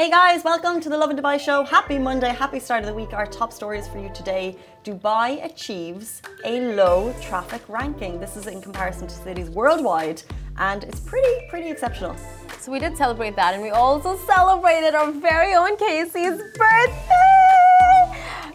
Hey guys, welcome to the Lovin Dubai show. Happy Monday, happy start of the week. Our top stories for you today. Dubai achieves a low traffic ranking. This is in comparison to cities worldwide, and it's pretty, pretty exceptional. So we did celebrate that, and we also celebrated our very own Casey's birthday.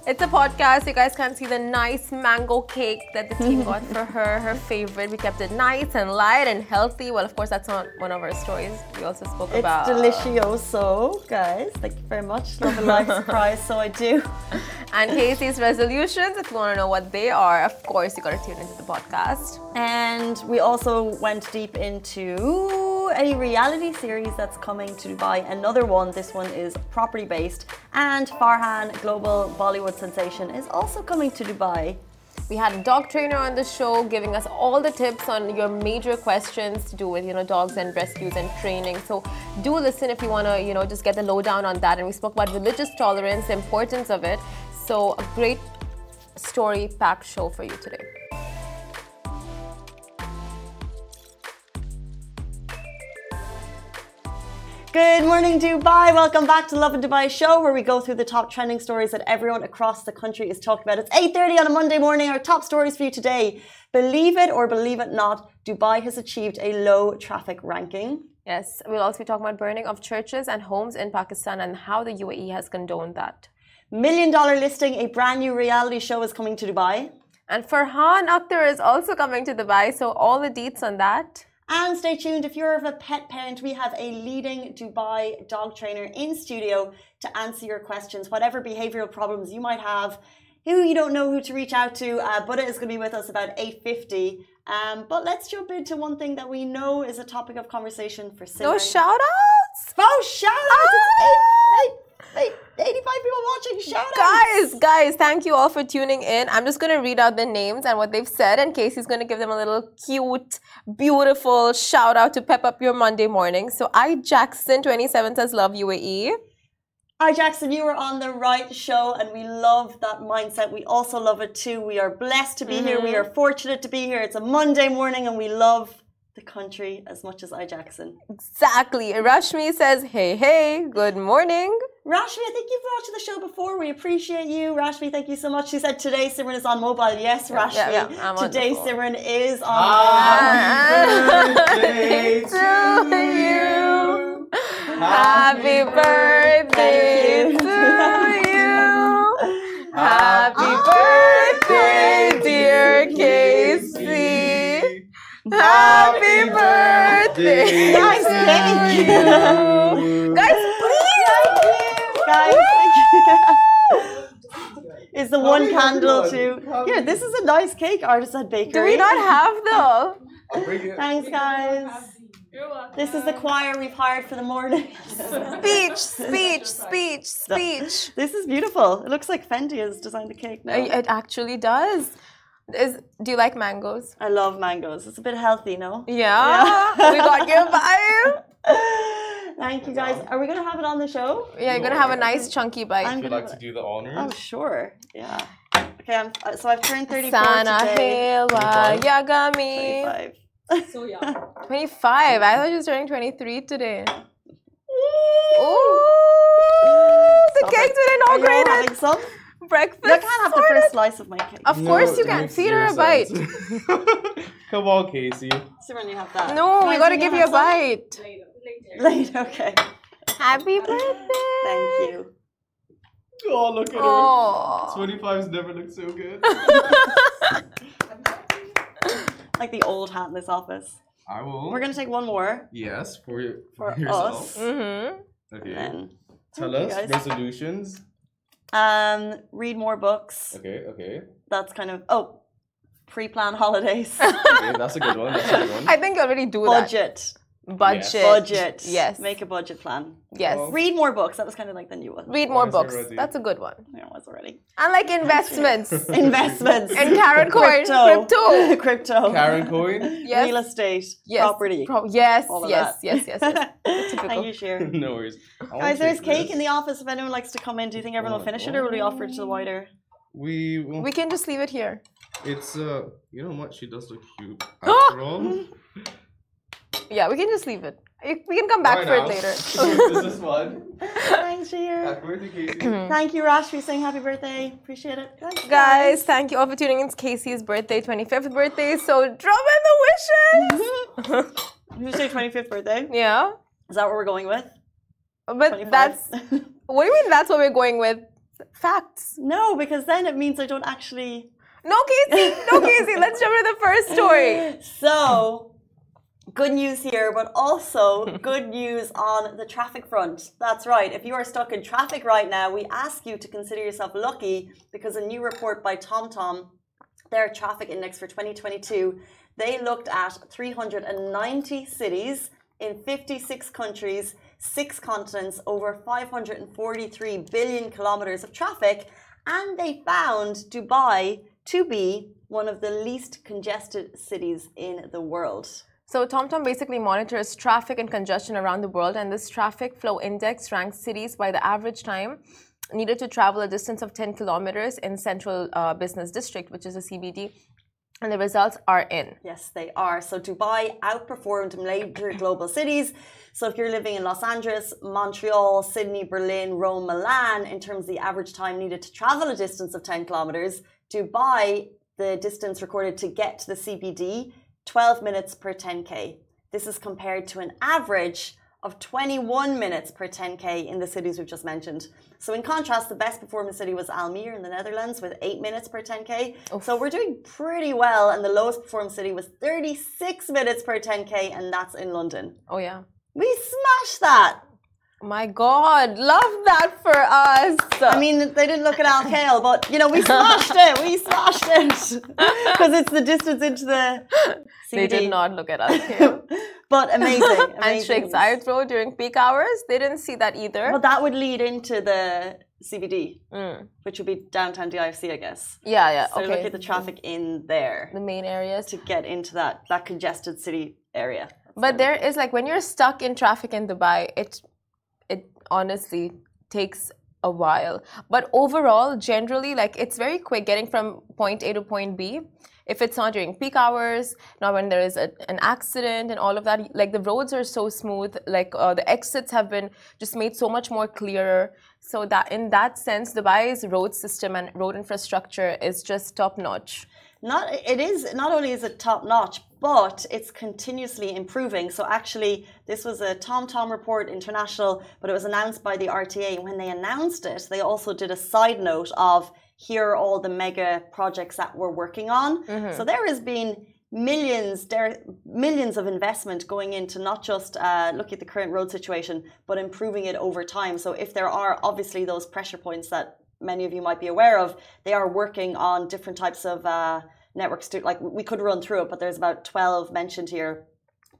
It's a podcast. You guys can't see the nice mango cake that the team got for her, her favorite. We kept it nice and light and healthy. Well, of course, that's not one of our stories. We also spoke It's about It's delicioso, guys. Thank you very much. Love a life surprise, so I do. and Casey's resolutions. If you want to know what they are, of course, you got to tune into the podcast. And we also went deep into a reality series that's coming to Dubai. Another one, this one is property based. And Farhan, global Bollywood sensation, is also coming to Dubai. We had a dog trainer on the show giving us all the tips on your major questions to do with, you know, dogs and rescues and training. So do listen if you want to, you know, just get the lowdown on that. And we spoke about religious tolerance, the importance of it. So a great story packed show for you today. Good morning, Dubai. Welcome back to Lovin Dubai show, where we go through the top trending stories that everyone across the country is talking about. It's 8:30 on a Monday morning. Our top stories for you today. Believe it or believe it not, Dubai has achieved a low traffic ranking. Yes, we'll also be talking about burning of churches and homes in Pakistan and how the UAE has condoned that. Million dollar listing, a brand new reality show is coming to Dubai. And Farhan Akhtar is also coming to Dubai, so all the deets on that. And stay tuned. If you're of a pet parent, we have a leading Dubai dog trainer in studio to answer your questions, whatever behavioral problems you might have. Who you don't know who to reach out to, uh, Buddha is going to be with us about 8:50. Um, but let's jump into one thing that we know is a topic of conversation for Simran. No shout outs! Oh, shout outs! Eight, eight, eight, 85 people watching. Shout! Guys, guys, thank you all for tuning in. I'm just going to read out the names and what they've said, and Casey's going to give them a little cute, beautiful shout out to pep up your Monday morning. So, I Jackson27 says, Love UAE. Hi, Jackson, you were on the right show, and we love that mindset. We also love it too. We are blessed to be here. We mm-hmm. are fortunate to be here. It's a Monday morning, and we love the country as much as I, Jackson. Exactly. Rashmi says, Hey, hey, good morning. Rashmi, I think you've watched the show before. We appreciate you. Rashmi, thank you so much. She said today Simran is on mobile. Yes, Rashmi. yeah, yeah, I'm on today the. Simran is on Happy birthday to you. Happy birthday to you. you. Happy ah. birthday, dear Casey. Happy birthday. Guys, thank you. Guys, please. Guys, thank you. Is the one candle one? too? How Here, this is a nice cake, Artisan Bakery. Do we not have the? I'll bring it. Thanks, guys. This is the choir we've hired for the morning. Speech, speech, speech, speech. This is beautiful. It looks like Fendi has designed the cake now. It actually does. Is, do you like mangoes? I love mangoes. It's a bit healthy, no? Yeah. we got your vibe. Thank you, guys. Are we going to have it on the show? Yeah, you're gonna have a nice chunky bite. I'm Would you gonna like to do the honors? Oh, sure. Yeah. Okay, I'm, uh, so I've turned 34 Sana today. Hewa Yagami. 25. 25. I thought you was turning 23 today. Ooh, the Stop cake's it. been Are you all inaugurated. having some? Breakfast. You can't have the first slice of my cake. Of No, course you it can. makes Feed her a zero bite. sense. Come on, Casey. Simran, you have that. No, we Guys, gotta you give you a some? bite. Later, okay. Happy birthday. Thank you. Oh, look at her. Oh. 25s never looked so good. Like the old hat in this office. I will. We're going to take one more Yes, for, your, for yourself. us. Mm-hmm. Okay. Then Tell Thank you, us guys. resolutions. um, read more books. Okay, okay. That's kind of, oh, pre plan holidays. Okay, that's a good one. That's a good one. I think you already do that. Budget. Budget. Budget. Yes. Make a budget plan. Yes. Well, Read more books. That was kind of like the new one. Read more Why is it books. ready? That's a good one. Yeah, it was already. And like investments. Investments. and Karen coin. Crypto. Crypto. Crypto. Karen Coin? Yes. Real estate. Yes. Property. Pro- yes, all of yes, that. yes, yes, yes. Typical. Thank you, Sheer. no worries. I Guys, there's cake this. in the office. If anyone likes to come in, do you think everyone will finish it, or will we offer it to the wider? We, will We can just leave it here. It's, uh, you know what? She does look cute. After all. Yeah, we can just leave it. We can come back Why for it now? later. this is fun. Thanks, Shahir. Happy birthday, Casey. Thank you, Rash, for saying happy birthday. Appreciate it. Thanks, Guys, thank you all for tuning in. It's Casey's birthday, 25th birthday. So drop in the wishes. Did you say 25th birthday? yeah. Is that what we're going with? But 25? that's what do you mean that's what we're going with? Facts. no, because then it means I don't actually. No Casey, no Casey. Let's jump into the first story. So, good news here, but also good news on the traffic front. That's right. If you are stuck in traffic right now, we ask you to consider yourself lucky because a new report by TomTom, their traffic index for 2022, they looked at 390 cities in 56 countries, six continents, over 543 billion kilometers of traffic, and they found Dubai to be one of the least congested cities in the world. So TomTom basically monitors traffic and congestion around the world, and this traffic flow index ranks cities by the average time needed to travel a distance of 10 kilometers in Central uh, Business District, which is a CBD. And the results are in. Yes, they are. So Dubai outperformed major global cities. So if you're living in Los Angeles, Montreal, Sydney, Berlin, Rome, Milan, in terms of the average time needed to travel a distance of 10 kilometers, Dubai, the distance recorded to get to the CBD, 12 minutes per 10K. This is compared to an average of 21 minutes per 10K in the cities we've just mentioned. So, in contrast, the best performing city was Almere in the Netherlands with 8 minutes per 10K. So, we're doing pretty well. And the lowest performing city was 36 minutes per 10K, and that's in London. Oh, yeah. We smashed that. My God, love that for us. I mean, they didn't look at Al Kale, but you know, we smashed it. We smashed it because it's the distance into the. they did not look at us. But amazing. and amazing. Sheikh Zayed Road during peak hours, they didn't see that either. Well, that would lead into the CBD, Mm. which would be downtown DIFC, I guess. Yeah, yeah. So okay. look at the traffic in there the main areas. to get into that that congested city area. But there is like when you're stuck in traffic in Dubai, it it honestly takes a while. But overall, generally, like it's very quick getting from point A to point B. If it's not during peak hours, not when there is a, an accident and all of that, like the roads are so smooth, like uh, the exits have been just made so much more clearer. So that in that sense, Dubai's road system and road infrastructure is just top notch. Not it is not only is it top notch, but it's continuously improving. So actually, this was a TomTom report international, but it was announced by the RTA. When they announced it, they also did a side note of here are all the mega projects that we're working on. Mm-hmm. So there has been millions there millions of investment going into not just uh, look at the current road situation but improving it over time. So if there are obviously those pressure points that many of you might be aware of they are working on different types of uh, networks to like we could run through it but there's about 12 mentioned here.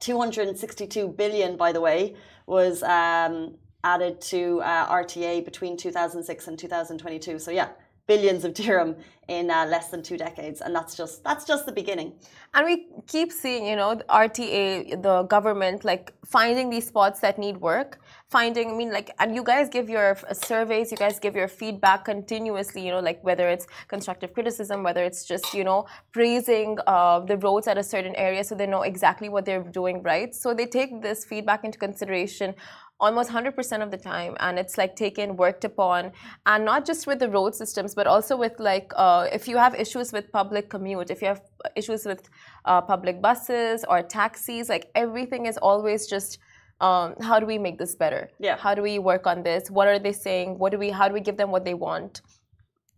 262 billion by the way was um, added to uh, rta between 2006 and 2022 so yeah billions of dirham in uh, less than two decades and that's just that's just the beginning And we keep seeing, you know, the RTA, the government, like finding these spots that need work, finding, I mean, like, and you guys give your surveys, you guys give your feedback continuously, you know, like whether it's constructive criticism, whether it's just, you know, praising uh, the roads at a certain area so they know exactly what they're doing right. So they take this feedback into consideration almost 100% of the time and it's like taken worked upon and not just with the road systems but also with like uh, if you have issues with public commute if you have issues with uh, public buses or taxis like everything is always just um, how do we make this better Yeah. how do we work on this what are they saying what do we how do we give them what they want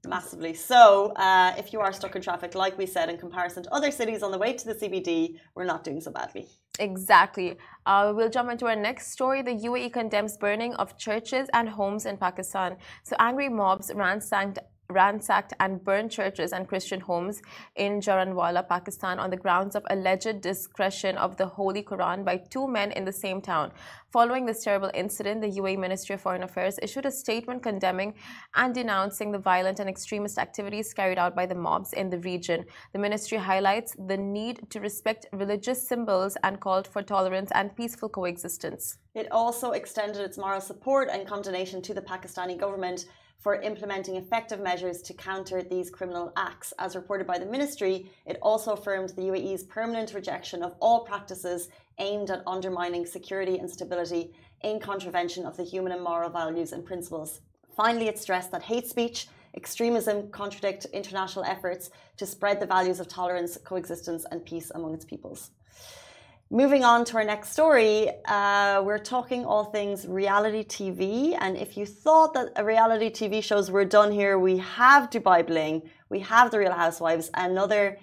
Massively. So, uh, if you are stuck in traffic, like we said, in comparison to other cities on the way to the CBD, we're not doing so badly. Exactly. Uh, we'll jump into our next story. The UAE condemns burning of churches and homes in Pakistan. So angry mobs ransacked ransacked and burned churches and Christian homes in Jaranwala, Pakistan, on the grounds of alleged discretion of the Holy Quran by two men in the same town. Following this terrible incident, the UAE Ministry of Foreign Affairs issued a statement condemning and denouncing the violent and extremist activities carried out by the mobs in the region. The ministry highlights the need to respect religious symbols and called for tolerance and peaceful coexistence. It also extended its moral support and condemnation to the Pakistani government for implementing effective measures to counter these criminal acts. As reported by the ministry, it also affirmed the UAE's permanent rejection of all practices aimed at undermining security and stability in contravention of the human and moral values and principles. Finally, it stressed that hate speech, extremism contradict international efforts to spread the values of tolerance, coexistence, and peace among its peoples. Moving on to our next story, uh, we're talking all things reality TV. And if you thought that reality TV shows were done here, we have Dubai Bling, we have The Real Housewives, another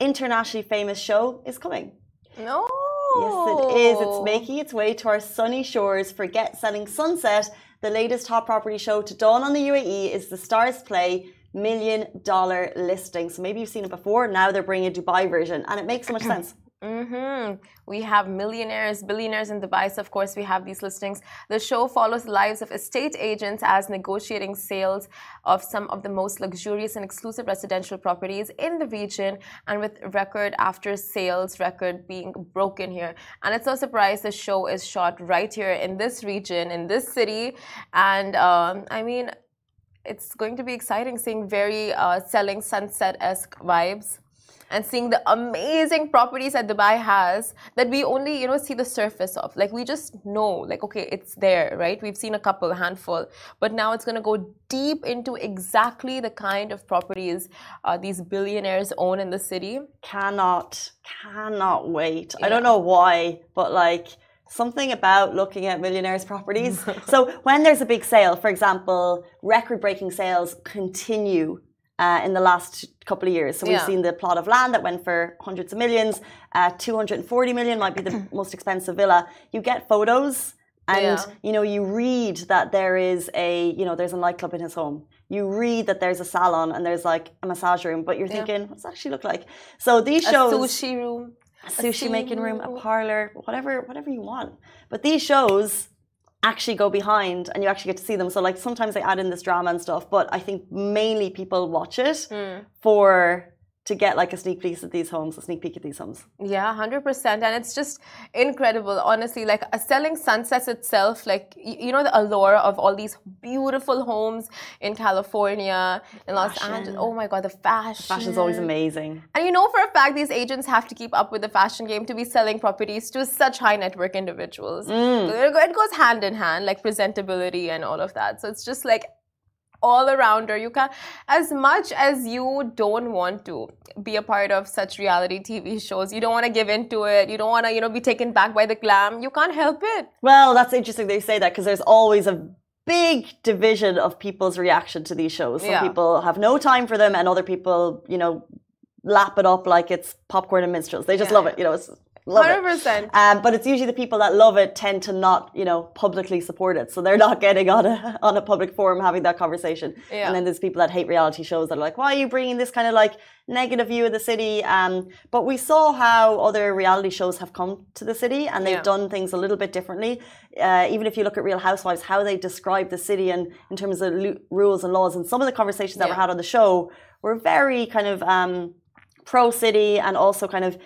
internationally famous show is coming. No. Yes, it is. It's making its way to our sunny shores. Forget Selling Sunset. The latest hot property show to dawn on the UAE is the StarzPlay million dollar listing. So maybe you've seen it before. Now they're bringing a Dubai version, and it makes so much sense. Mm-hmm. We have millionaires, billionaires in Dubai. So of course, we have these listings. The show follows the lives of estate agents as negotiating sales of some of the most luxurious and exclusive residential properties in the region, and with record after sales record being broken here. And it's no surprise the show is shot right here in this region, in this city. And um, I mean, it's going to be exciting seeing very uh, selling sunset esque vibes and seeing the amazing properties that Dubai has that we only you know see the surface of like we just know like okay it's there right we've seen a couple a handful but now it's going to go deep into exactly the kind of properties uh, these billionaires own in the city Cannot, cannot wait. I don't know why, but like something about looking at millionaires' properties. so when there's a big sale, for example, record-breaking sales continue uh, in the last couple of years. So we've Yeah. seen the plot of land that went for hundreds of millions. Uh, 240 million might be the most expensive villa. You get photos, and Yeah. you know you read that there is a you know there's a nightclub in his home. You read that there's a salon and there's like a massage room, but you're Yeah. thinking, what's it actually look like? So these shows, a sushi room a sushi making room, a parlor, whatever, whatever you want. But these shows actually go behind, and you actually get to see them. So like sometimes they add in this drama and stuff, but I think mainly people watch it Hmm. for to get like a sneak peek at these homes, a sneak peek at these homes. Yeah, hundred percent, and it's just incredible. Honestly, like selling sunsets itself, like you know the allure of all these beautiful homes in California, in Los Fashion. Angeles. Oh my God, the fashion! Fashion's always amazing. And you know for a fact these agents have to keep up with the fashion game to be selling properties to such high net worth individuals. Mm. It goes hand in hand, like presentability and all of that. So it's just like all around her. You can as much as you don't want to be a part of such reality TV shows, you don't want to give in to it, you don't want to, you know, be taken back by the glam, you can't help it. Well, that's interesting they say that because there's always a big division of people's reaction to these shows. Some Yeah. people have no time for them, and other people, you know, lap it up like it's popcorn and minstrels. They just Yeah. love it. You know, it's love 100%. Um, but it's usually the people that love it tend to not, you know, publicly support it. So they're not getting on a on a public forum having that conversation. Yeah. And then there's people that hate reality shows that are like, why are you bringing this kind of like negative view of the city? Um, but we saw how other reality shows have come to the city and they've Yeah. done things a little bit differently. Uh, even if you look at Real Housewives, how they describe the city and in terms of rules and laws, and some of the conversations that Yeah. were had on the show were very kind of um, pro city and also kind of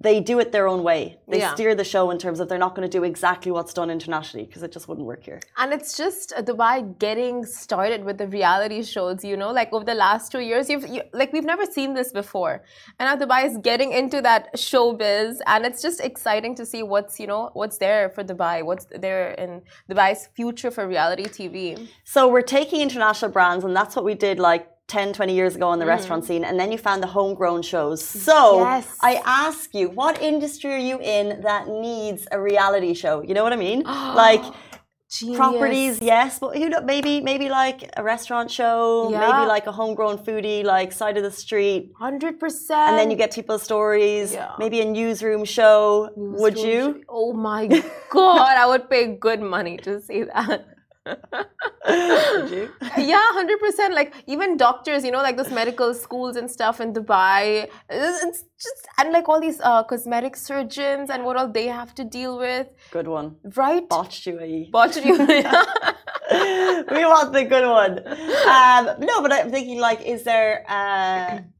they do it their own way. They Yeah. steer the show in terms of they're not going to do exactly what's done internationally because it just wouldn't work here. And it's just uh, Dubai getting started with the reality shows, you know, like over the last two years, you've you, like we've never seen this before, and now Dubai is getting into that showbiz, and it's just exciting to see what's you know what's there for Dubai, what's there in Dubai's future for reality TV. So we're taking international brands, and that's what we did like 10, 20 years ago on the mm. restaurant scene, and then you found the homegrown shows. So Yes. I ask you, what industry are you in that needs a reality show? You know what I mean? like properties, yes, but who know, maybe maybe like a restaurant show, Yeah. maybe like a homegrown foodie, like side of the street. hundred percent. And then you get people's stories, Yeah. maybe a newsroom show. Would you? Oh my god, I would pay good money to see that. Yeah, hundred percent. Like even doctors, you know, like those medical schools and stuff in Dubai. It's just and like all these uh, cosmetic surgeons and what all they have to deal with, Good one. right? Botched UAE. Botched you. we want the good one. Um, no, but I'm thinking like, is there uh,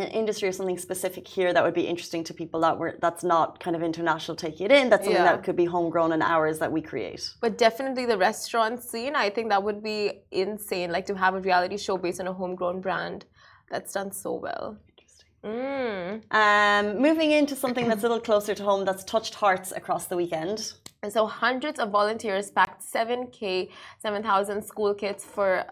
an industry or something specific here that would be interesting to people that were that's not kind of international taking it in? That's something Yeah. that could be homegrown in hours that we create. but definitely the restaurant scene. I think that would be insane. Like to have a reality show based on a homegrown brand that's done so well. Interesting. Mm. Um, moving into something that's a little closer to home that's touched hearts across the weekend. And so hundreds of volunteers packed 7K, 7,000 school kits for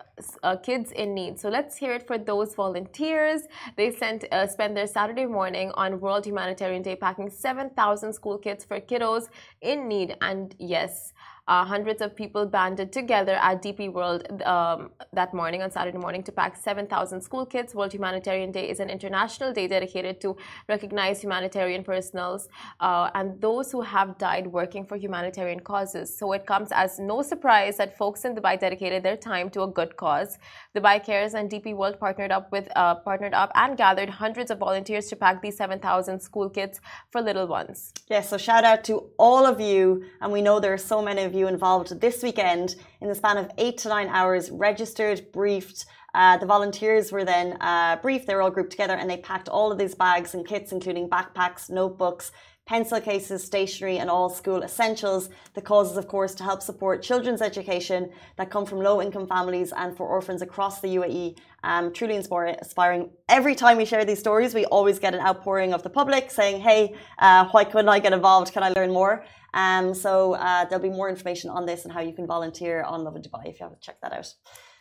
uh, kids in need. So let's hear it for those volunteers. They sent uh, spent their Saturday morning on World Humanitarian Day packing 7,000 school kits for kiddos in need. And yes, uh, hundreds of people banded together at DP World um, that morning, on Saturday morning, to pack 7,000 school kits. World Humanitarian Day is an international day dedicated to recognize humanitarian personals uh, and those who have died working for humanitarian causes. So it comes as no surprise that folks in Dubai dedicated their time to a good cause. Dubai Cares and DP World partnered up with uh, partnered up and gathered hundreds of volunteers to pack these 7,000 school kits for little ones. Yes, so shout out to all of you, and we know there are so many of you involved this weekend in the span of eight to nine hours, registered, briefed. Uh, the volunteers were then uh, briefed, they were all grouped together, and they packed all of these bags and kits, including backpacks, notebooks, pencil cases, stationery, and all school essentials. The cause is, of course, to help support children's education that come from low income families and for orphans across the UAE. Um, truly inspiring. Every time we share these stories, we always get an outpouring of the public saying, Hey, uh, why couldn't I get involved? Can I learn more? Um, so uh, there'll be more information on this and how you can volunteer on Lovin Dubai if you haven't checked that out.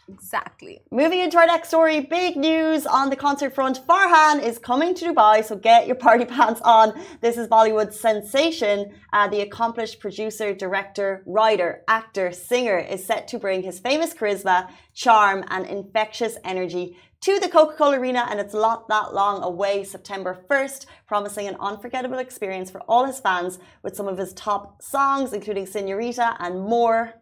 Exactly. Moving into our next story, big news on the concert front. Farhan is coming to Dubai, so get your party pants on. This is Bollywood sensation. Uh, the accomplished producer, director, writer, actor, singer is set to bring his famous charisma, charm, and infectious energy to the Coca Cola Arena, and it's not that long away, September 1st, promising an unforgettable experience for all his fans with some of his top songs, including Senorita and more.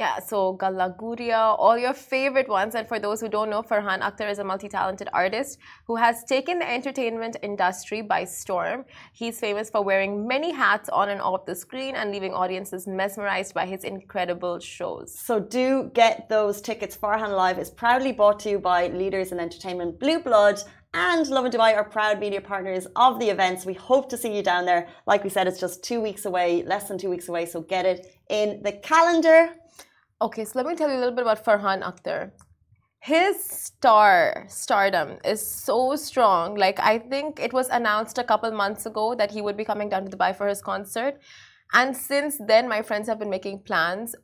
Yeah, so Gallan Goodiyaan, all your favorite ones. And for those who don't know, Farhan Akhtar is a multi talented artist who has taken the entertainment industry by storm. He's famous for wearing many hats on and off the screen and leaving audiences mesmerized by his incredible shows. So do get those tickets. Farhan Live is proudly brought to you by leaders in entertainment Blue Blood and Lovin Dubai are proud media partners of the events. We hope to see you down there. Like we said, it's just two weeks away, less than two weeks away, so get it in the calendar. Okay, so let me tell you a little bit about Farhan Akhtar. His star stardom is so strong. Like I think it was announced a couple months ago that he would be coming down to Dubai for his concert, and since then my friends have been making plans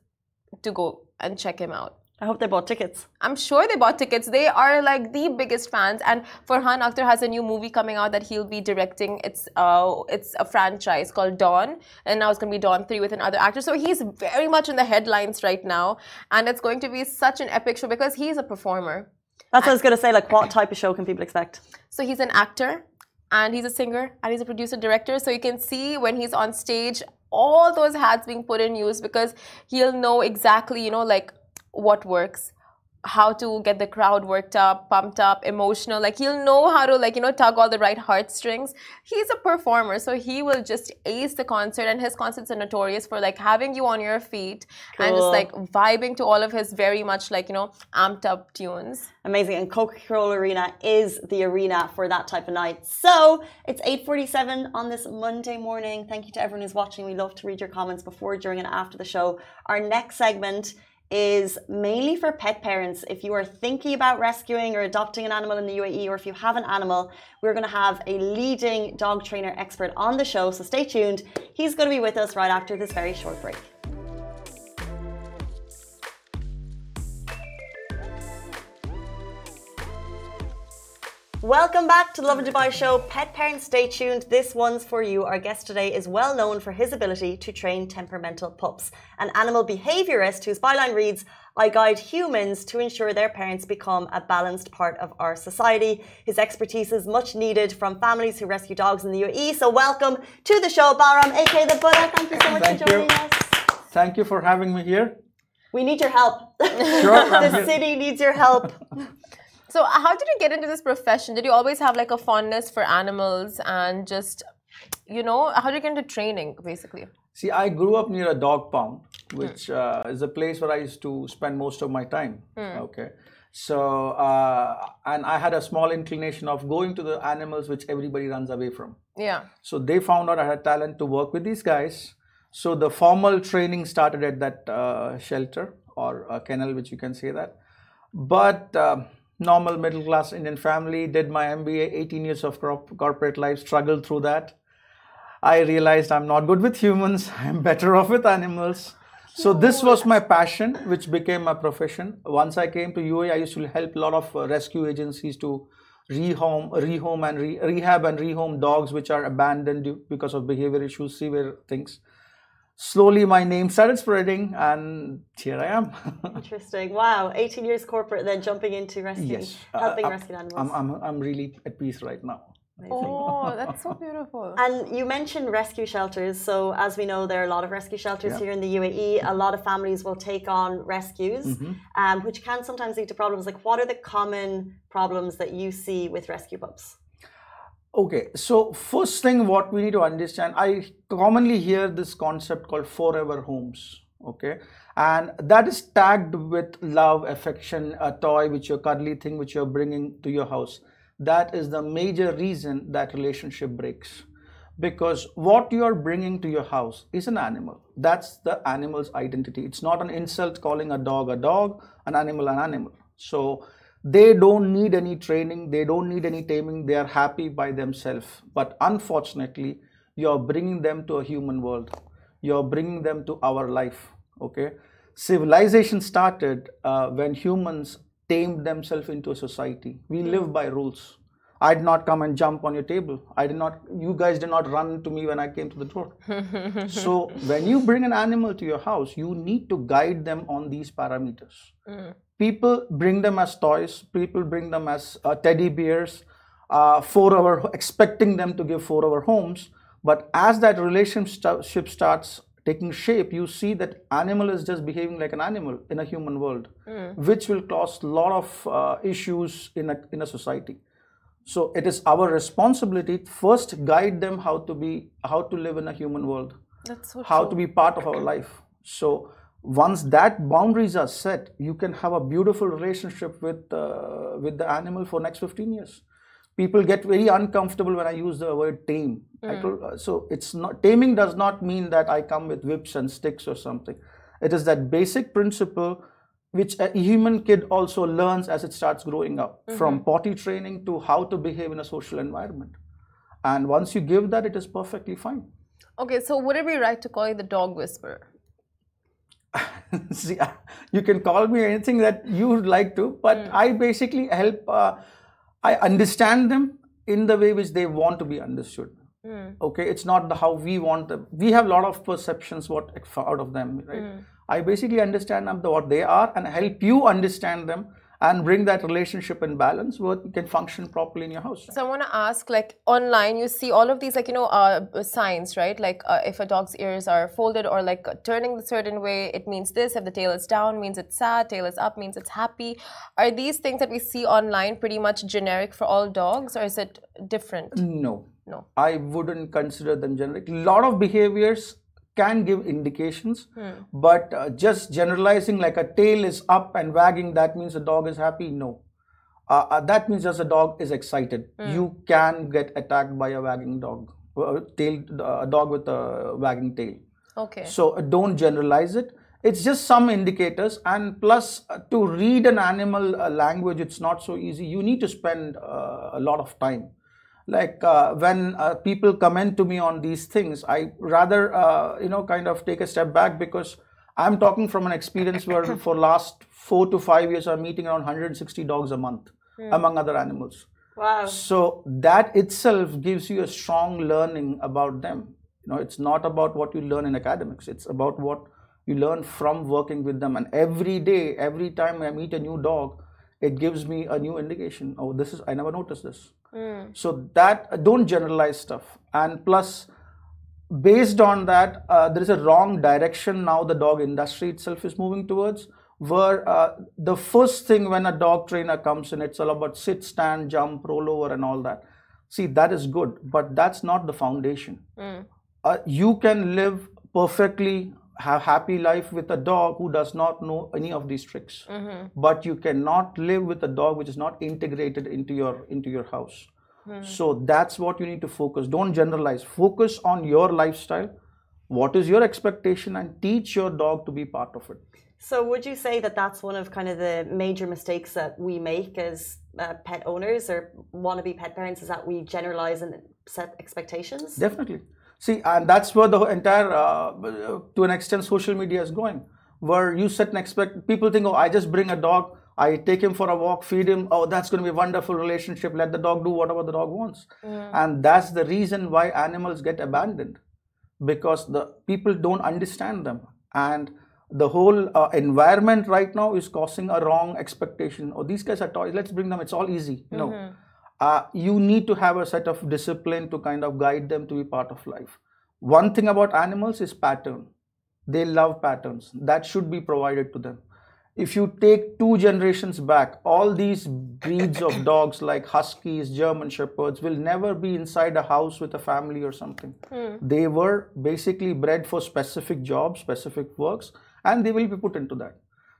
to go and check him out. I hope they bought tickets. I'm sure they bought tickets. They are like the biggest fans. And Farhan Akhtar has a new movie coming out that he'll be directing. It's uh, it's a franchise called Don, and now it's gonna be Don Three with another actor. So he's very much in the headlines right now, and it's going to be such an epic show because he's a performer. That's what I was gonna say. Like, what type of show can people expect? So he's an actor, and he's a singer, and he's a producer director. So you can see when he's on stage all those hats being put in use because he'll know exactly, you know, like what works how to get the crowd worked up, pumped up, emotional. Like he'll know how to like you know tug all the right heartstrings. He's a performer, so he will just ace the concert. And his concerts are notorious for like having you on your feet cool. and just like vibing to all of his very much like you know amped up tunes. Amazing. And Coca-Cola Arena is the arena for that type of night. So it's 8:47 on this Monday morning. Thank you to everyone who's watching. We love to read your comments before, during, and after the show. Our next segment is mainly for pet parents. If you are thinking about rescuing or adopting an animal in the UAE, or if you have an animal, we're going to have a leading dog trainer expert on the show. So stay tuned. He's going to be with us right after this very short break. Welcome back to the Lovin Dubai show. Pet parents, stay tuned. This one's for you. Our guest today is well known for his ability to train temperamental pups. An animal behaviorist whose byline reads, I guide humans to ensure their parents become a balanced part of our society. His expertise is much needed from families who rescue dogs in the UAE. So welcome to the show, Balram, aka the Buddha. Thank you so much Thank for joining you. us. Thank you for having me here. We need your help. Sure. the city needs your help. So, how did you get into this profession? Did you always have like a fondness for animals and just, you know, how did you get into training basically? See, I grew up near a dog pound, which uh, is a place where I used to spend most of my time. Okay. So, uh, and I had a small inclination of going to the animals which everybody runs away from. Yeah. So they found out I had talent to work with these guys. So the formal training started at that uh, shelter or a kennel, which you can say that. But uh, normal middle class Indian family, did my MBA, 18 years of corporate life, struggled through that. I realized I'm not good with humans, I'm better off with animals. So this was my passion, which became my profession. Once I came to UAE, I used to help a lot of uh, rescue agencies to rehome, rehome and re- rehab and rehome dogs which are abandoned because of behavior issues, severe things slowly my name started spreading and here I am. Interesting. Wow. 18 years corporate, then jumping into rescue, yes. helping uh, rescue animals. I'm, I'm, I'm really at peace right now. Amazing. Oh, that's so beautiful. And you mentioned rescue shelters. So, as we know, there are a lot of rescue shelters yeah. here in the UAE. A lot of families will take on rescues, mm-hmm. um, which can sometimes lead to problems. Like, what are the common problems that you see with rescue pups? Okay, so first thing what we need to understand, I commonly hear this concept called forever homes. Okay, and that is tagged with love, affection, a toy which you're cuddly thing which you're bringing to your house. That is the major reason that relationship breaks because what you are bringing to your house is an animal. That's the animal's identity. It's not an insult calling a dog a dog, an animal an animal. So they don't need any training they don't need any taming they are happy by themselves but unfortunately you're bringing them to a human world you're bringing them to our life okay civilization started uh, when humans tamed themselves into a society we live by rules I did not come and jump on your table. I did not, you guys did not run to me when I came to the door. so, when you bring an animal to your house, you need to guide them on these parameters. Mm. People bring them as toys, people bring them as uh, teddy bears, uh, for our, expecting them to give four hour homes. But as that relationship starts taking shape, you see that animal is just behaving like an animal in a human world, mm. which will cause a lot of uh, issues in a, in a society. So it is our responsibility first guide them how to be how to live in a human world. So how true. to be part of our life. So once that boundaries are set, you can have a beautiful relationship with uh, with the animal for next 15 years. People get very uncomfortable when I use the word tame. Mm. Told, uh, so it's not taming does not mean that I come with whips and sticks or something. It is that basic principle which a human kid also learns as it starts growing up mm-hmm. from potty training to how to behave in a social environment and once you give that it is perfectly fine okay so would it be right to call you the dog whisperer see you can call me anything that you would like to but mm. i basically help uh, i understand them in the way which they want to be understood mm. okay it's not the how we want them we have a lot of perceptions what out of them right mm I basically understand them what they are and help you understand them and bring that relationship in balance where you can function properly in your house. So I want to ask, like online, you see all of these, like you know, uh, signs, right? Like uh, if a dog's ears are folded or like turning a certain way, it means this. If the tail is down, means it's sad. Tail is up, means it's happy. Are these things that we see online pretty much generic for all dogs, or is it different? No, no. I wouldn't consider them generic. A lot of behaviors can give indications, hmm. but uh, just generalizing like a tail is up and wagging, that means the dog is happy. No. Uh, uh, that means just a dog is excited. Hmm. You can get attacked by a wagging dog, a tail, a dog with a wagging tail. Okay. So uh, don't generalize it. It's just some indicators, and plus uh, to read an animal uh, language, it's not so easy. You need to spend a lot of time like uh, when uh, people comment to me on these things i rather uh, you know kind of take a step back because i'm talking from an experience where for last 4 to 5 years i'm meeting around 160 dogs a month mm. among other animals. Wow. So that itself gives you a strong learning about them. You know it's not about what you learn in academics. It's about what you learn from working with them. And every day every time i meet a new dog it gives me a new indication. Oh this is i never noticed this. Mm. so that don't generalize stuff. And plus based on that uh, there is a wrong direction now the dog industry itself is moving towards where uh, the first thing when a dog trainer comes in it's all about sit stand jump roll over and all that. See that is good but that's not the foundation. Mm. uh, you can live perfectly have happy life with a dog who does not know any of these tricks. Mm-hmm. but you cannot live with a dog which is not integrated into your into your house. Mm-hmm. so that's what you need to focus. Don't generalize. Focus on your lifestyle. What is your expectation? And teach your dog to be part of it. So would you say that that's one of kind of the major mistakes that we make as uh, pet owners or wannabe pet parents is that we generalize and set expectations? Definitely see and that's where the entire uh, to an extent social media is going where you set and expect people think oh i just bring a dog I take him for a walk, feed him. Oh, that's going to be a wonderful relationship. Let the dog do whatever the dog wants. Mm. And that's the reason why animals get abandoned because the people don't understand them. And the whole uh, environment right now is causing a wrong expectation. Oh, these guys are toys. Let's bring them. It's all easy. Mm-hmm. Uh, you need to have a set of discipline to kind of guide them to be part of life. One thing about animals is pattern. They love patterns. That should be provided to them if you take two generations back, all these breeds of dogs like Huskies, German Shepherds will never be inside a house with a family or something. Mm. They were basically bred for specific jobs, specific works, and they will be put into that.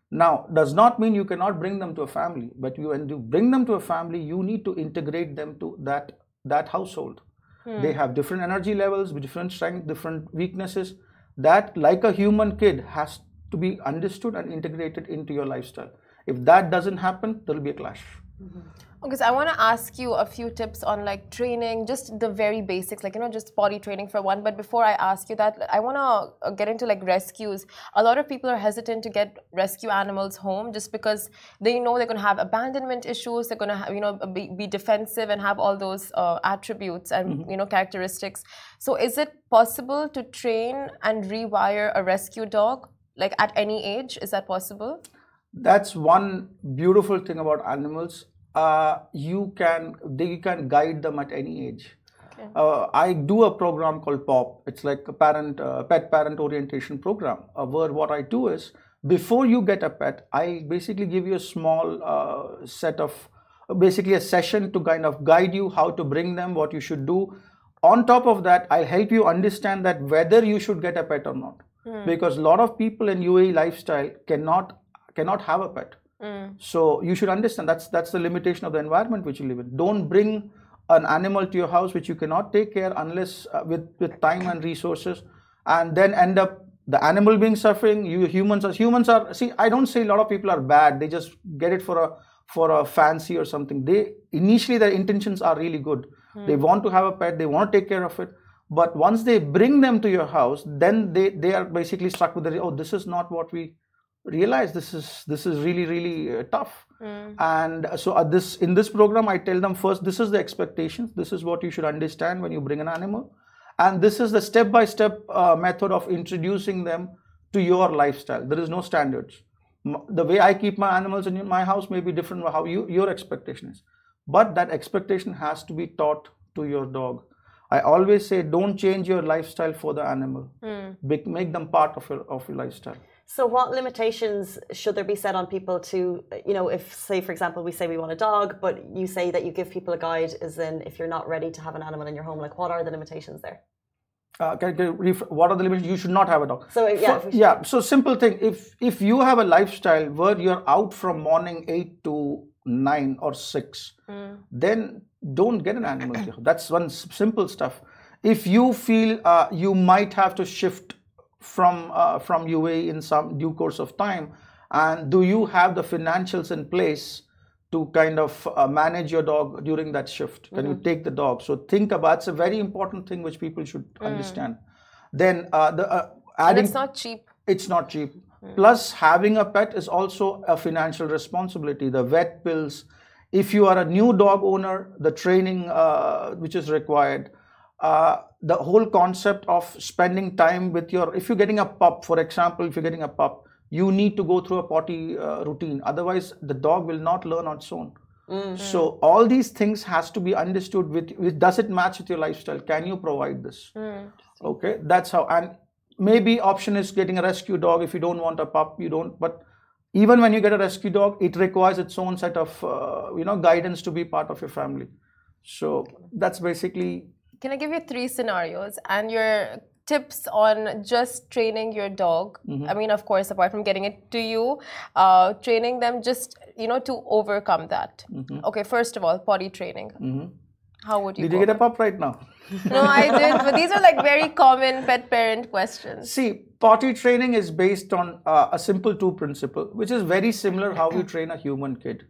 Now, does not mean you cannot bring them to a family, but you when you bring them to a family, you need to integrate them to that that household. Mm. They have different energy levels, different strength, different weaknesses. That, like a human kid, has to be understood and integrated into your lifestyle. If that doesn't happen, there'll be a clash. Mm-hmm. So I want to ask you a few tips on like training, just the very basics, like you know, just body training for one. But before I ask you that, I want to uh, get into like rescues. A lot of people are hesitant to get rescue animals home just because they know they're going to have abandonment issues. They're going to, you know, be, be, defensive and have all those uh, attributes and mm-hmm. you know characteristics. So, is it possible to train and rewire a rescue dog? like at any age is that possible that's one beautiful thing about animals uh, you can they can guide them at any age okay. uh, i do a program called pop it's like a parent uh, pet parent orientation program uh, where what i do is before you get a pet i basically give you a small uh, set of basically a session to kind of guide you how to bring them what you should do on top of that i'll help you understand that whether you should get a pet or not mm. because a lot of people in UAE lifestyle cannot cannot have a pet. Mm. So you should understand that's that's the limitation of the environment which you live in. Don't bring an animal to your house which you cannot take care unless uh, with with time and resources, and then end up the animal being suffering. You humans are humans are see. I don't say a lot of people are bad. They just get it for a for a fancy or something. They initially their intentions are really good. Mm. They want to have a pet. They want to take care of it but once they bring them to your house then they they are basically stuck with the oh this is not what we realize this is this is really really uh, tough mm. and so at this in this program i tell them first this is the expectations this is what you should understand when you bring an animal and this is the step by step method of introducing them to your lifestyle there is no standards the way i keep my animals in my house may be different from how you your expectation is but that expectation has to be taught to your dog I always say don't change your lifestyle for the animal. Mm. Make them part of your of your lifestyle. So, what limitations should there be set on people to, you know, if, say, for example, we say we want a dog, but you say that you give people a guide, as in if you're not ready to have an animal in your home, like what are the limitations there? Uh, can, can what are the limitations? You should not have a dog. So yeah, yeah. So simple thing. If if you have a lifestyle where you're out from morning eight to nine or six, mm. then don't get an animal That's one simple stuff. If you feel uh, you might have to shift from uh, from UA in some due course of time, and do you have the financials in place to kind of uh, manage your dog during that shift? Can mm-hmm. you take the dog? So think about it's a very important thing which people should mm. understand. Then uh, the uh, adding, and it's not cheap. It's not cheap. Mm. Plus, having a pet is also a financial responsibility. The vet bills, if you are a new dog owner, the training uh, which is required, uh, the whole concept of spending time with your, if you're getting a pup, for example, if you're getting a pup, you need to go through a potty uh, routine. Otherwise, the dog will not learn on its own. Mm-hmm. So all these things has to be understood with, with, does it match with your lifestyle? Can you provide this? Mm. Okay, that's how. And maybe option is getting a rescue dog if you don't want a pup. You don't, but even when you get a rescue dog it requires its own set of uh, you know guidance to be part of your family so that's basically can i give you three scenarios and your tips on just training your dog mm-hmm. i mean of course apart from getting it to you uh, training them just you know to overcome that mm-hmm. okay first of all potty training mm-hmm. How would you? Did you get a pup right now? No, I did. But these are like very common pet parent questions. See, potty training is based on uh, a simple two principle, which is very similar how you train a human kid.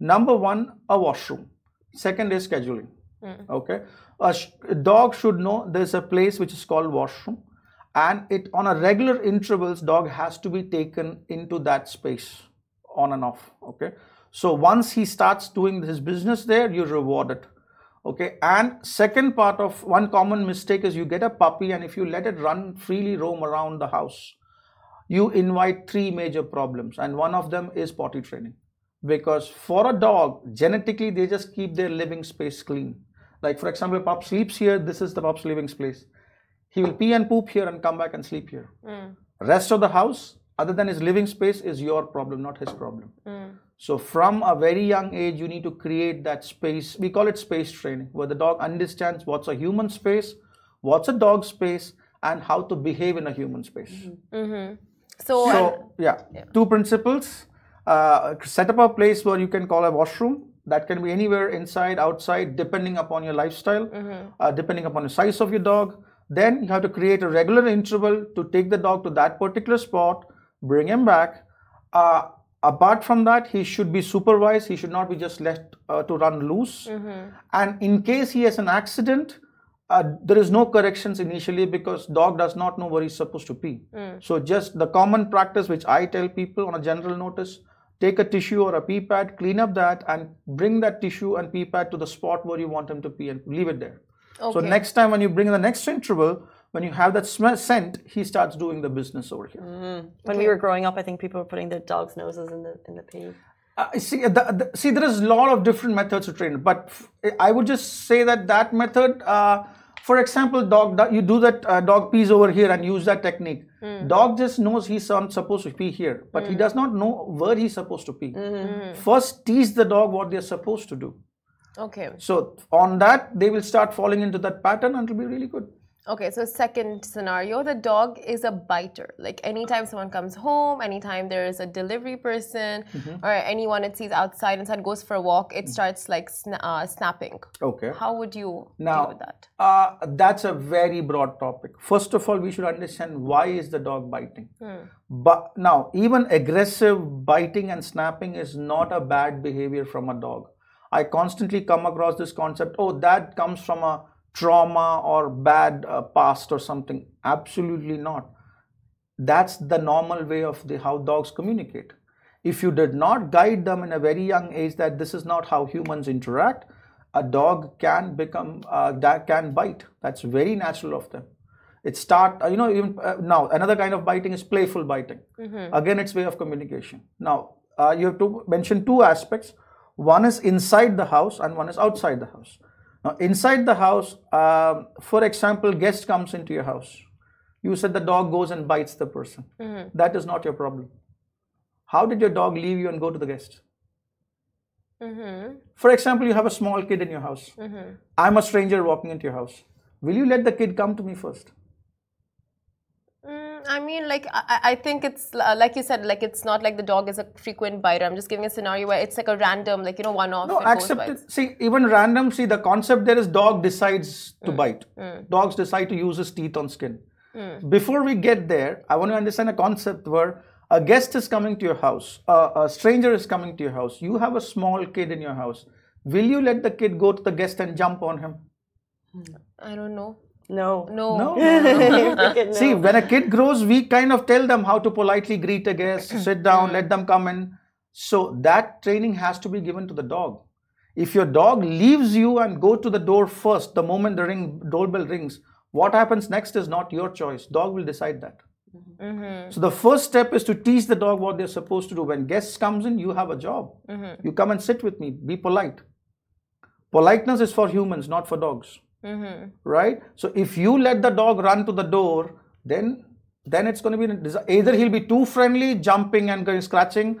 Number one, a washroom. Second is scheduling. Hmm. Okay, a, sh- a dog should know there's a place which is called washroom, and it on a regular intervals, dog has to be taken into that space, on and off. Okay, so once he starts doing his business there, you reward it okay? And second part of one common mistake is you get a puppy and if you let it run freely roam around the house you invite three major problems and one of them is potty training. Because for a dog genetically they just keep their living space clean like for example pup sleeps here this is the pup's living space he will pee and poop here and come back and sleep here hmm. rest of the house other than his living space is your problem not his problem hmm. so from a very young age, you need to create that space. We call it space training, where the dog understands what's a human space, what's a dog space, and how to behave in a human space. Mm-hmm. Mm-hmm. So, So yeah, two principles. Uh, set up a place where you can call a washroom. That can be anywhere inside, outside, depending upon your lifestyle, uh, depending upon the size of your dog. Then you have to create a regular interval to take the dog to that particular spot, bring him back. Uh, apart from that, he should be supervised. He should not be just left uh, to run loose. And in case he has an accident, uh, there is no corrections initially because dog does not know where he's supposed to pee. So just the common practice which I tell people on a general notice, take a tissue or a pee pad, clean up that and bring that tissue and pee pad to the spot where you want him to pee and leave it there. Okay. So next time when you bring in the next interval, when you have that smell scent, he starts doing the business over here. When we were growing up, I think people were putting their dogs' noses in the in the pee. Uh, see, the, the, see, there is a lot of different methods to train, but f- I would just say that that method, uh, for example, dog, do- you do that uh, dog pees over here and use that technique. Hmm. Dog just knows he's not supposed to pee here, but he hmm. does not know where he's supposed to pee. Hmm. First, teach the dog what they're supposed to do. okay. So on that, they will start falling into that pattern and it'll be really good. Okay, so second scenario, the dog is a biter. Like anytime someone comes home, anytime there is a delivery person Mm-hmm. or anyone it sees outside inside goes for a walk, it starts like sna- uh, snapping. Okay. How would you deal Now, with that? uh, that's a very broad topic. First of all, we should understand why is the dog biting. But now, even aggressive biting and snapping is not a bad behavior from a dog. I constantly come across this concept. Oh, that comes from a trauma or bad uh, past or something. Absolutely not. That's the normal way of the how dogs communicate. If you did not guide them in a very young age that this is not how humans interact, a dog can become uh, that can bite. That's very natural of them. It start uh, you know even uh, now another kind of biting is playful biting. Again, it's way of communication. Now uh, you have to mention two aspects. One is inside the house and one is outside the house. Now inside the house, um, for example, guest comes into your house. You said the dog goes and bites the person. Mm-hmm. That is not your problem. How did your dog leave you and go to the guest? Mm-hmm. For example, you have a small kid in your house. Mm-hmm. I'm a stranger walking into your house. Will you let the kid come to me first? Mm, I mean, like I, I- think it's uh, like you said, like it's not like the dog is a frequent biter. I'm just giving a scenario where it's like a random, like you know, one-off. No, it accept it. See, even random, see, the concept there is dog decides to bite. Dogs decide to use his teeth on skin. Before we get there, I want to understand a concept where a guest is coming to your house, a, a stranger is coming to your house, you have a small kid in your house. Will you let the kid go to the guest and jump on him? I don't know. No. No. No. See, when a kid grows, we kind of tell them how to politely greet a guest, sit down, let them come in. So that training has to be given to the dog. If your dog leaves you and go to the door first, the moment the ring doorbell rings, what happens next is not your choice. Dog will decide that. Mm-hmm. So the first step is to teach the dog what they're supposed to do. When guests comes in, you have a job. Mm-hmm. You come and sit with me. Be polite. Politeness is for humans, not for dogs Mm-hmm. right so if you let the dog run to the door then then it's going to be either he'll be too friendly jumping and going scratching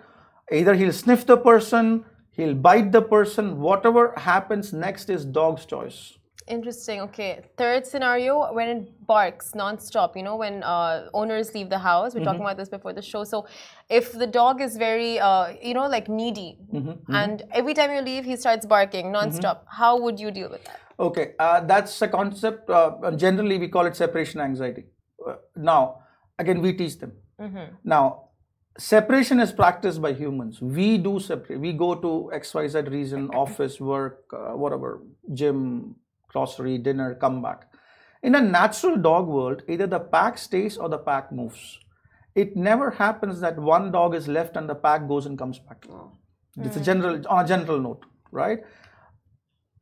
either he'll sniff the person he'll bite the person whatever happens next is dog's choice Interesting. Okay. Third scenario when it barks non-stop. You know, when uh, owners leave the house. We're talking mm-hmm. about this before the show. So, if the dog is very, uh, you know, like needy, mm-hmm. and every time you leave, he starts barking non-stop. How would you deal with that? Okay, uh, that's a concept. Uh, generally, we call it separation anxiety. Uh, now, again, we teach them. Now, separation is practiced by humans. We do separate. We go to XYZ reason, office, work, uh, whatever, gym, grocery, dinner, come back. In a natural dog world, either the pack stays or the pack moves. It never happens that one dog is left and the pack goes and comes back. It's a general on a general note, right?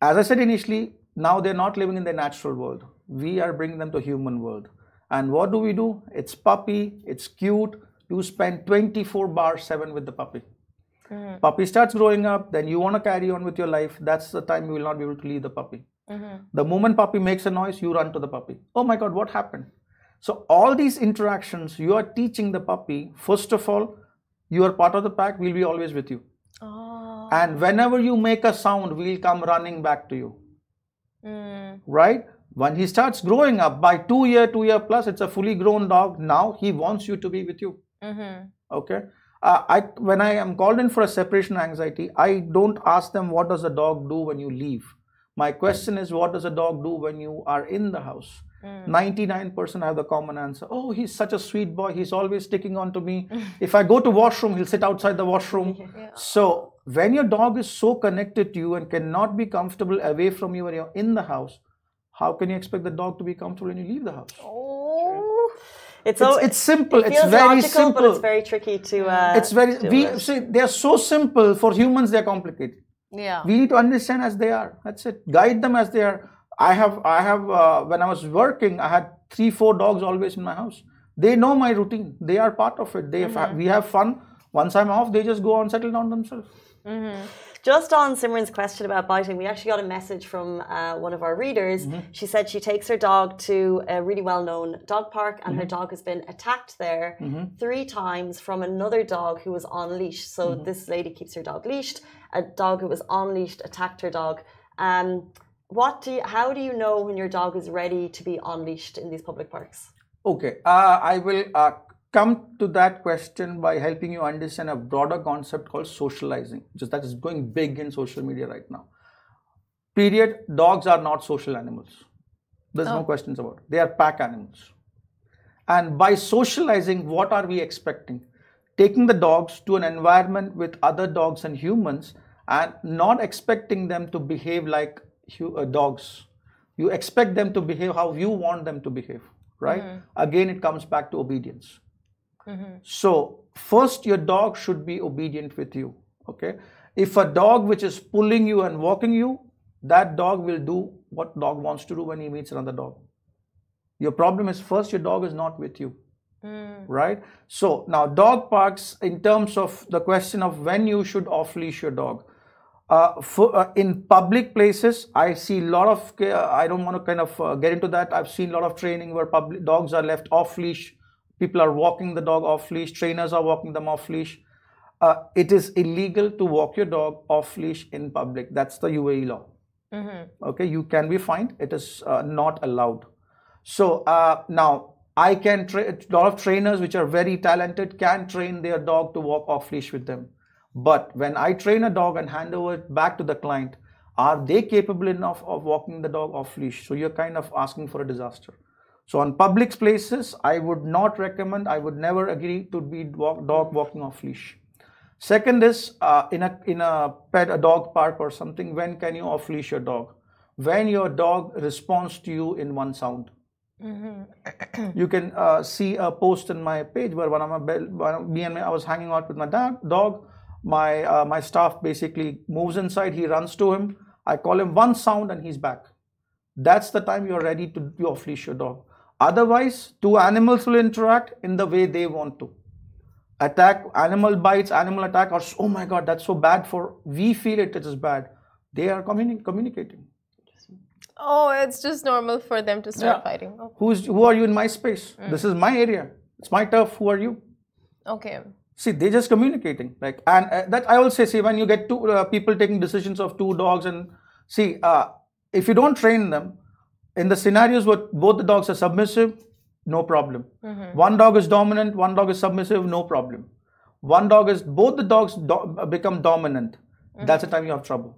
As I said initially, now they're not living in their natural world. We are bringing them to human world. And what do we do? It's puppy, it's cute. You spend 24 bar 7 with the puppy. Mm-hmm. Puppy starts growing up, then you want to carry on with your life. That's the time you will not be able to leave the puppy. Mm-hmm. The moment puppy makes a noise, you run to the puppy. Oh my God, what happened? So, all these interactions, you are teaching the puppy, first of all, you are part of the pack, we'll be always with you. Oh. And whenever you make a sound, we'll come running back to you. Mm. Right? When he starts growing up, by two year, two year plus, it's a fully grown dog. Now he wants you to be with you. Mm-hmm. Okay. Uh, I when I am called in for a separation anxiety, I don't ask them what does a dog do when you leave. My question is what does a dog do when you are in the house? 99% have the common answer. Oh, he's such a sweet boy. He's always sticking on to me. if I go to washroom, he'll sit outside the washroom. So when your dog is so connected to you and cannot be comfortable away from you when you're in the house, how can you expect the dog to be comfortable when you leave the house? Oh. It's, It's, so, it's simple. it It's very logical, simple. but it's very tricky to. Uh, it's very. We it. see they are so simple for humans they're complicated Yeah. we need to understand as they are that's it guide them as they are i have i have uh, when i was working i had three four dogs always in my house they know my routine they are part of it they Mm-hmm. we have fun once i'm off they just go on settle down themselves Just on Simran's question about biting, we actually got a message from uh, one of our readers. Mm-hmm. She said she takes her dog to a really well known dog park and Mm-hmm. her dog has been attacked there three times from another dog who was on leash. So Mm-hmm. this lady keeps her dog leashed. A dog who was on leashed attacked her dog. Um, what do you, how do you know when your dog is ready to be unleashed in these public parks? Okay, uh, I will uh, come to that question by helping you understand a broader concept called socializing, just that is going big in social media right now. Period. Dogs are not social animals. There's no questions about it. They are pack animals. And by socializing, what are we expecting? Taking the dogs to an environment with other dogs and humans and not expecting them to behave like hu- Uh, dogs. You expect them to behave how you want them to behave, right? Mm-hmm. Again, it comes back to obedience. Mm-hmm. So, first, your dog should be obedient with you, okay? If a dog which is pulling you and walking you, that dog will do what dog wants to do when he meets another dog. Your problem is first, your dog is not with you mm. right? So now dog parks, in terms of the question of when you should off leash your dog. Uh, for, uh, in public places, I see a lot of. Uh, I don't want to kind of uh, get into that. I've seen a lot of training where public dogs are left off leash. People are walking the dog off leash. Trainers are walking them off leash. Uh, it is illegal to walk your dog off leash in public. That's the UAE law. Okay, you can be fined. It is uh, not allowed. So uh, now I can train a lot of trainers which are very talented can train their dog to walk off leash with them. But when I train a dog and hand over it back to the client, are they capable enough of walking the dog off leash? So you're kind of asking for a disaster. So on public places, I would not recommend. I would never agree to be walk, dog walking off leash. Second is uh, in a in a pet a dog park or something. When can you off leash your dog? When your dog responds to you in one sound. you can uh, see a post in my page where one of my one of, me and my, I was hanging out with my dad, dog. My uh, my staff basically moves inside. He runs to him. I call him one sound and he's back. That's the time you're ready to you off leash your dog. Otherwise, two animals will interact in the way they want to. Attack, animal bites, animal attack, or oh my god, that's so bad for we feel it, it is bad. They are communi- communicating. Oh, it's just normal for them to start Yeah. fighting. Who's who are you in my space? This is my area. It's my turf. Who are you? okay. See, they're just communicating. Like, and uh, that I will say, see, when you get two uh, people taking decisions of two dogs, and see, uh, if you don't train them, in the scenarios where both the dogs are submissive, no problem. One dog is dominant, one dog is submissive, no problem. One dog is both the dogs do- become dominant. That's the time you have trouble.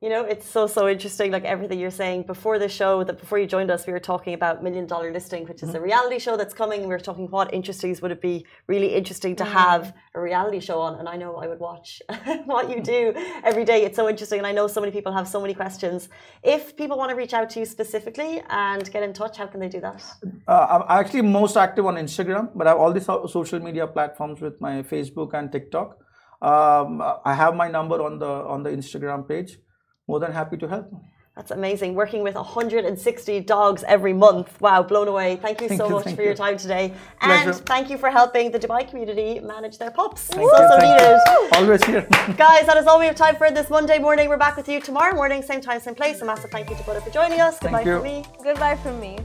You know, it's so so interesting. Like everything you're saying before the show, that before you joined us, we were talking about Million Dollar Listing, which is a reality show that's coming. We were talking what industries would it be really interesting to have a reality show on, and I know I would watch what you do every day. It's so interesting, and I know so many people have so many questions. If people want to reach out to you specifically and get in touch, how can they do that? Uh, I'm actually most active on Instagram, but I have all these social media platforms with my Facebook and TikTok. Um, I have my number on the on the Instagram page. More than happy to help. That's amazing. Working with 160 dogs every month. Wow, blown away. Thank you Thank so you, much for you. your time today. Pleasure. And thank you for helping the Dubai community manage their pups. Thank so, you, so needed. Always here. Guys, that is all we have time for this Monday morning. We're back with you tomorrow morning, same time, same place. A massive thank you to Buddha for joining us. Goodbye from me. Goodbye from me.